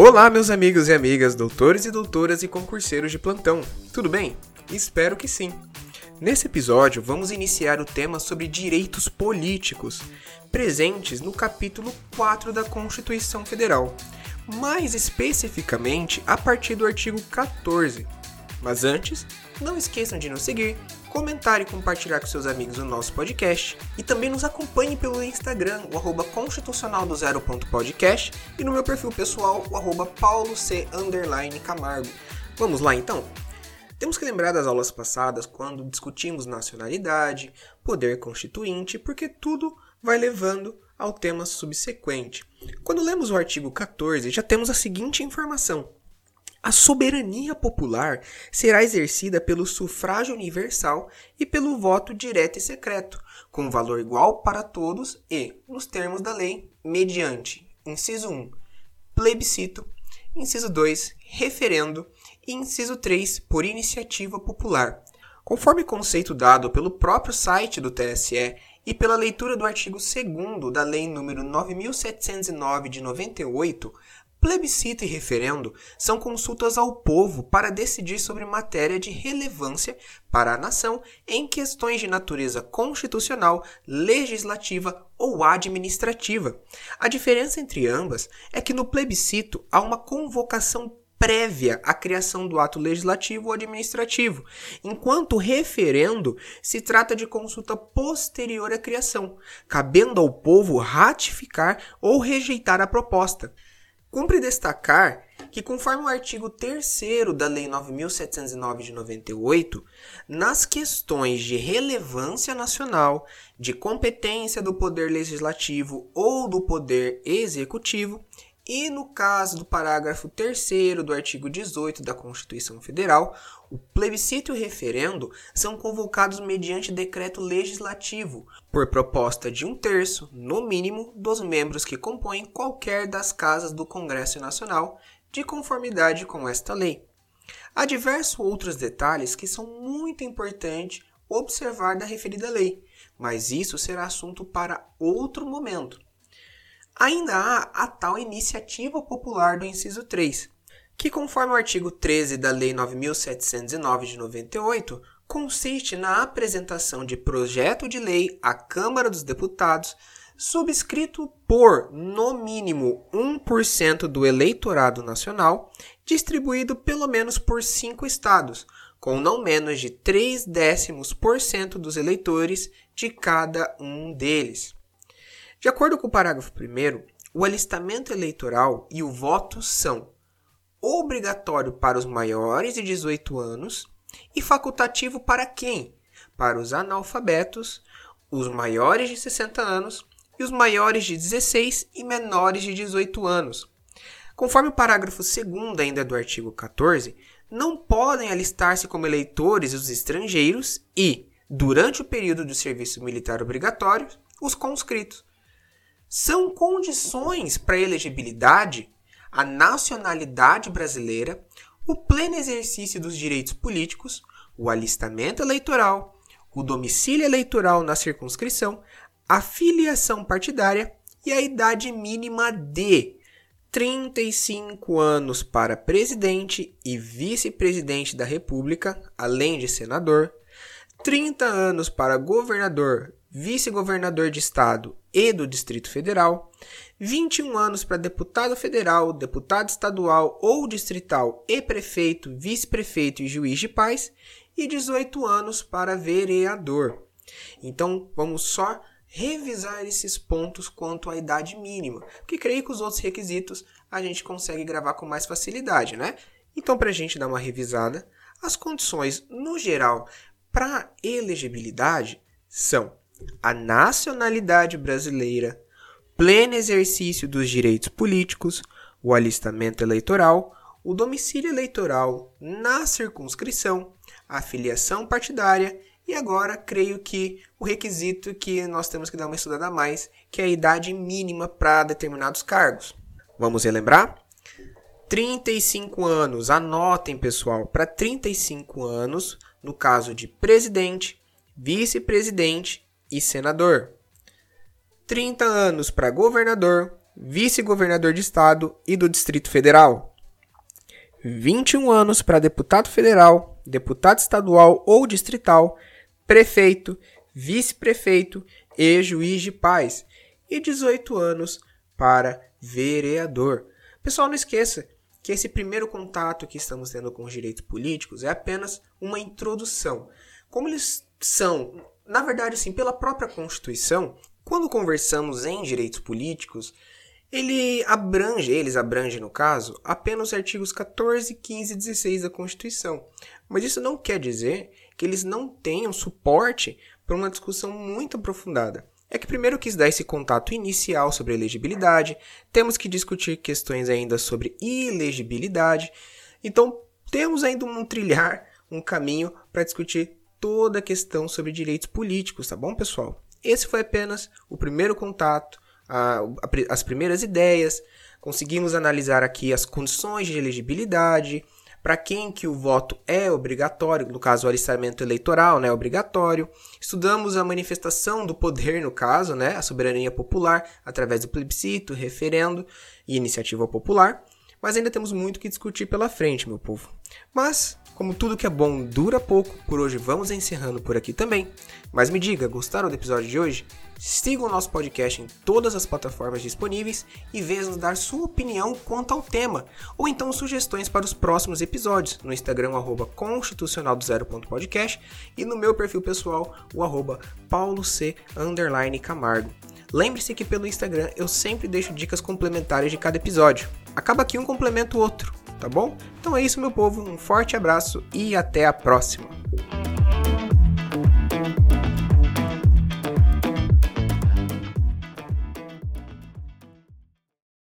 Olá, meus amigos e amigas, doutores e doutoras e concurseiros de plantão. Tudo bem? Espero que sim. Nesse episódio, vamos iniciar o tema sobre direitos políticos, presentes no capítulo 4 da Constituição Federal, mais especificamente a partir do artigo 14. Mas antes, não esqueçam de nos seguir, comentar e compartilhar com seus amigos o nosso podcast e também nos acompanhe pelo Instagram, o arroba e no meu perfil pessoal, o arroba paulo c camargo. Vamos lá então? Temos que lembrar das aulas passadas quando discutimos nacionalidade, poder constituinte, porque tudo vai levando ao tema subsequente. Quando lemos o artigo 14, já temos a seguinte informação: a soberania popular será exercida pelo sufrágio universal e pelo voto direto e secreto, com valor igual para todos e, nos termos da lei, mediante: inciso 1, plebiscito, inciso 2, referendo e inciso 3, por iniciativa popular. Conforme conceito dado pelo próprio site do TSE e pela leitura do artigo 2 da Lei nº 9709 de 98, Plebiscito e referendo são consultas ao povo para decidir sobre matéria de relevância para a nação em questões de natureza constitucional, legislativa ou administrativa. A diferença entre ambas é que no plebiscito há uma convocação prévia à criação do ato legislativo ou administrativo, enquanto referendo se trata de consulta posterior à criação, cabendo ao povo ratificar ou rejeitar a proposta. Cumpre destacar que, conforme o artigo 3 da Lei 9.709 de 98, nas questões de relevância nacional, de competência do Poder Legislativo ou do Poder Executivo, e no caso do parágrafo 3 do artigo 18 da Constituição Federal, o plebiscito e o referendo são convocados mediante decreto legislativo, por proposta de um terço, no mínimo, dos membros que compõem qualquer das casas do Congresso Nacional, de conformidade com esta lei. Há diversos outros detalhes que são muito importantes observar da referida lei, mas isso será assunto para outro momento. Ainda há a tal iniciativa popular do inciso 3, que, conforme o artigo 13 da Lei 9709 de 98, consiste na apresentação de projeto de lei à Câmara dos Deputados, subscrito por, no mínimo, 1% do eleitorado nacional, distribuído pelo menos por cinco estados, com não menos de 3 décimos por cento dos eleitores de cada um deles. De acordo com o parágrafo 1, o alistamento eleitoral e o voto são obrigatório para os maiores de 18 anos e facultativo para quem? Para os analfabetos, os maiores de 60 anos e os maiores de 16 e menores de 18 anos. Conforme o parágrafo 2 ainda do artigo 14, não podem alistar-se como eleitores os estrangeiros e, durante o período do serviço militar obrigatório, os conscritos, são condições para elegibilidade a nacionalidade brasileira, o pleno exercício dos direitos políticos, o alistamento eleitoral, o domicílio eleitoral na circunscrição, a filiação partidária e a idade mínima de 35 anos para presidente e vice-presidente da República, além de senador, 30 anos para governador, vice-governador de estado e do Distrito Federal, 21 anos para deputado federal, deputado estadual ou distrital e prefeito, vice-prefeito e juiz de paz, e 18 anos para vereador. Então, vamos só revisar esses pontos quanto à idade mínima, porque creio que os outros requisitos a gente consegue gravar com mais facilidade, né? Então, para a gente dar uma revisada, as condições, no geral, para elegibilidade são a nacionalidade brasileira, pleno exercício dos direitos políticos, o alistamento eleitoral, o domicílio eleitoral na circunscrição, a filiação partidária e agora creio que o requisito que nós temos que dar uma estudada a mais, que é a idade mínima para determinados cargos. Vamos relembrar? 35 anos, anotem pessoal, para 35 anos, no caso de presidente, vice-presidente e senador. 30 anos para governador, vice-governador de estado e do Distrito Federal. 21 anos para deputado federal, deputado estadual ou distrital, prefeito, vice-prefeito e juiz de paz. E 18 anos para vereador. Pessoal, não esqueça que esse primeiro contato que estamos tendo com os direitos políticos é apenas uma introdução. Como eles são, na verdade, assim, pela própria Constituição, quando conversamos em direitos políticos, ele abrange, eles abrangem no caso, apenas os artigos 14, 15 e 16 da Constituição. Mas isso não quer dizer que eles não tenham suporte para uma discussão muito aprofundada. É que primeiro quis dar esse contato inicial sobre elegibilidade, temos que discutir questões ainda sobre ilegibilidade, então temos ainda um trilhar, um caminho para discutir toda a questão sobre direitos políticos, tá bom, pessoal? Esse foi apenas o primeiro contato a, a, as primeiras ideias, conseguimos analisar aqui as condições de elegibilidade, para quem que o voto é obrigatório, no caso o alistamento eleitoral né, é obrigatório. Estudamos a manifestação do poder, no caso, né, a soberania popular, através do plebiscito, referendo e iniciativa popular. Mas ainda temos muito que discutir pela frente, meu povo. Mas como tudo que é bom dura pouco, por hoje vamos encerrando por aqui também. Mas me diga, gostaram do episódio de hoje? Sigam o nosso podcast em todas as plataformas disponíveis e venham nos dar sua opinião quanto ao tema, ou então sugestões para os próximos episódios no Instagram, arroba constitucional do zero.podcast e no meu perfil pessoal, o arroba paulo c camargo. Lembre-se que pelo Instagram eu sempre deixo dicas complementares de cada episódio. Acaba aqui um complementa o outro tá bom? Então é isso, meu povo, um forte abraço e até a próxima!